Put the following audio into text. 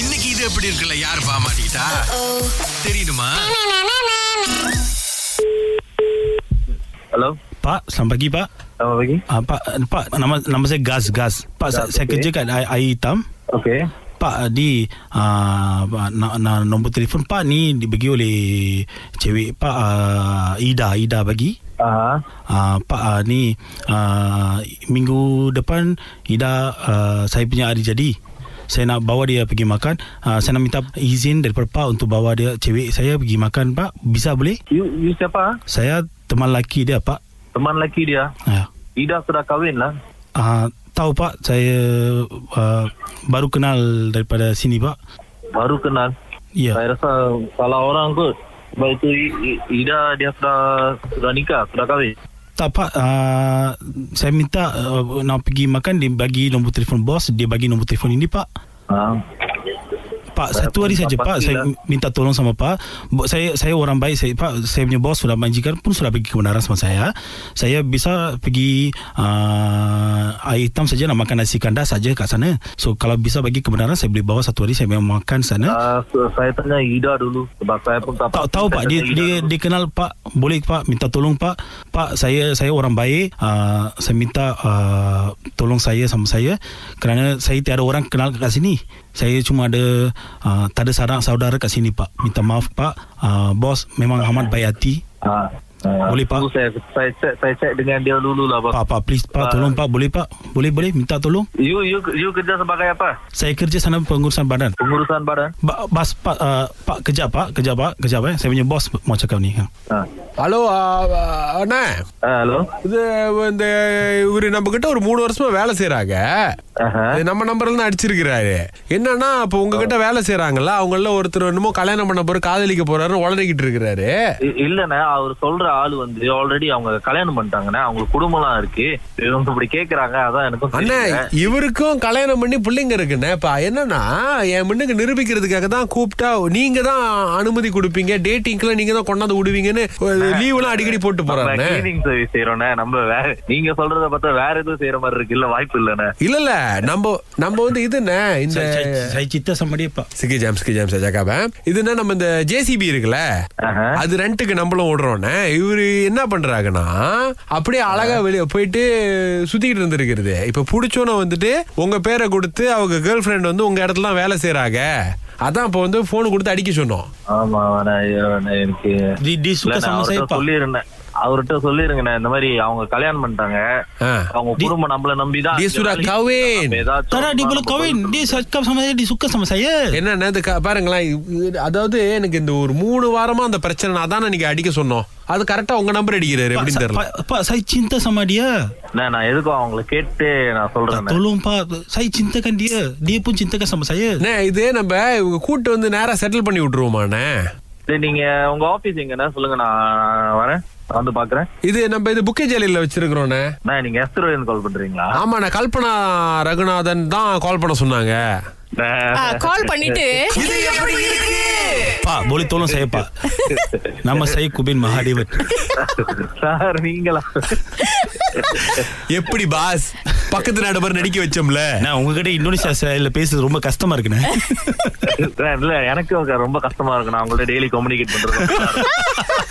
இன்னைக்கு இது எப்படி இருக்குல்ல யார் பாமாட்டா தெரியுமா Hello, Pak, selamat pagi Pak. selamat pagi. Uh, Pak, Pak nama nama saya Gas Gas. Pak, Gas, saya, saya okey. kerja kat air, air hitam. Okay. Pak di uh, na, na, nombor telefon Pak ni dibagi oleh cewek Pak uh, Ida Ida bagi. Uh-huh. Uh, Pak uh, ni uh, minggu depan Ida uh, saya punya hari jadi. Saya nak bawa dia pergi makan. Uh, saya nak minta izin daripada Pak untuk bawa dia cewek saya pergi makan Pak. Bisa boleh? You, you siapa? Saya teman lelaki dia Pak. Teman lelaki dia. Uh, Ida sudah kahwin lah. uh, tahu Pak saya uh, baru kenal daripada sini Pak. Baru kenal. Ya. Saya rasa salah orang kot. Sebab itu Ida dia sudah sudah nikah, sudah kahwin. Tak Pak uh, Saya minta uh, Nak pergi makan Dia bagi nombor telefon bos Dia bagi nombor telefon ini Pak Ha. Pak Saya satu hari saja. Pak Saya minta tolong sama Pak. Saya saya orang baik saya, Pak Saya punya bos Sudah majikan pun Sudah bagi kebenaran sama saya. Saya bisa pergi uh, Air hitam saja Nak makan nasi kandar saja kat sana. So kalau bisa bagi kebenaran Saya boleh bawa satu hari Saya memang makan sana. Uh, so, saya tanya Ida dulu. Sebab saya pun tak Tahu tahu pak. Dia Ida dia dulu. dia kenal pak. Boleh pak. Minta tolong pak. Pak saya saya orang baik. Uh, saya minta uh, tolong saya sama saya. Kerana saya tiada orang kenal kat sini. Saya cuma ada uh, tak ada sarang saudara kat sini pak minta maaf pak uh, bos memang amat baik hati Ha. Uh, Boleh, Pak? Saya, saya, check, saya check dengan dia dulu lah. pak pak please pak tolong pak boleh pak boleh boleh minta tolong You, you, you kerja sebagai apa? saya kerja sana pengurusan badan Pengurusan badan? ba, bas pak uh, pak kejap pak kejap pak kejap eh saya punya bos mau cakap ni ha. Ha. Hello Anna. Hello. இது இந்த இவரு நம்ம கிட்ட ஒரு மூணு வருஷமா வேலை செய்யறாங்க. நம்ம நம்பர்ல தான் அடிச்சிருக்கிறாரு. என்னன்னா இப்போ உங்ககிட்ட வேலை செய்யறாங்கல்ல அவங்கள ஒருத்தர் என்னமோ கல்யாணம் பண்ண போற காதலிக்க போறாரு உளறிக்கிட்டு இருக்கிறாரு. இல்லண்ணே அவர் சொல்ற ஆளு வந்து ஆல்ரெடி அவங்க கல்யாணம் பண்ணிட்டாங்கண்ணே. அவங்களுக்கு குடும்பம்லாம் இருக்கு. இவங்க இப்படி கேக்குறாங்க அதான் எனக்கும் அண்ணா. இவருக்கும் கல்யாணம் பண்ணி பிள்ளைங்க இருக்குண்ணே. இப்ப என்னன்னா என் முன்னுக்கு நிரூபிக்கிறதுக்காக தான் கூப்பிட்டா நீங்க தான் அனுமதி கொடுப்பீங்க. டேட்டிங்க்குலாம் நீங்க தான் கொண்டாந்து விடுவீங்கன்னு லீவ் எல்லாம் அடிக்கடி போட்டு போறாருண்ணே கிளீனிங் சர்வீஸ் செய்யறோம்ண்ணே நம்ம வேற நீங்க சொல்றத பார்த்தா வேற எதுவும் செய்யற மாதிரி இருக்கு. இல்ல வாய்ப்பு இல்லண்ணே. இல்ல இல்ல. நம்ம நம்ம வந்து இந்த saya cerita sama dia pak சிக்கி ஜாம் சிக்கி ஜாம் சஜாக்காப இதுனா நம்ம இந்த ஜேசிபி இருக்குல்ல. அது ரெண்டுக்கு நம்மளும் விடுறோன்னே இவரு என்ன பண்றாங்கன்னா அப்படியே அழகா வெளியே போயிட்டு சுத்திக்கிட்டு இருந்திருக்கிறது. இப்ப புடிச்சோன்னு வந்துட்டு உங்க பேரை கொடுத்து அவங்க கேர்ள் ஃபிரெண்ட் வந்து உங்க இடத்துல தான் வேலை செய்யறாங்க அதான் இப்ப வந்து போன் கொடுத்து அடிக்க சொன்னோம். ஆமா எனக்கு dia, dia அவர்கிட்ட சொல்லிருங்கண்ணே இந்த மாதிரி அவங்க கல்யாணம் பண்ணிட்டாங்க. அவங்க குடும்பம் நம்மள நம்பிதான் kahwin Dia cakap sama saya Dia suka sama saya என்னன்னா இது பாருங்களேன் அதாவது எனக்கு இந்த ஒரு மூணு வாரமா அந்த பிரச்சனை அதான் நீங்க அடிக்க சொன்னோம் அது கரெக்டா உங்க நம்பர் அடிக்கிறாரு எப்படின்னு தெரியல Pak, Pak, saya cinta sama dia. அண்ணே, நான் எதுக்கும் அவங்கள கேட்டு நான் சொல்றேன் dia. Dia pun cintakan sama saya. அண்ணே, இது நம்ம இவங்க கூட்டு வந்து நேரா செட்டில் பண்ணி விட்டுருவோமாண்ணே நீங்க உங்க ஆபீஸ் எங்கண்ணே சொல்லுங்க நான் வரேன் வந்து பாக்குறேன். இது நம்ம இது புக்கே ஜெயிலில் வச்சிருக்கிறோண்ணே நீங்க எஸ்தர் கால் பண்றீங்களா? ஆமாண்ணே கல்பனா ரகுநாதன் தான் கால் பண்ண சொன்னாங்க. கால் பண்ணிட்டு. Pak, boleh tolong saya Pak. Nama saya Kubin Mahadevan. Sir நீங்களா? எப்படி பாஸ்? பக்கத்து நாடு மாதிரி நடிக்க வச்சோம்ல. நான் உங்ககிட்ட இந்தோனேஷியா ஸ்டைல பேசுறது ரொம்ப கஷ்டமா இருக்குண்ணே. இல்ல எனக்கு ரொம்ப கஷ்டமா இருக்கு நான் உங்கள்ட்ட டெய்லி கம்யூனிகேட் பண்றது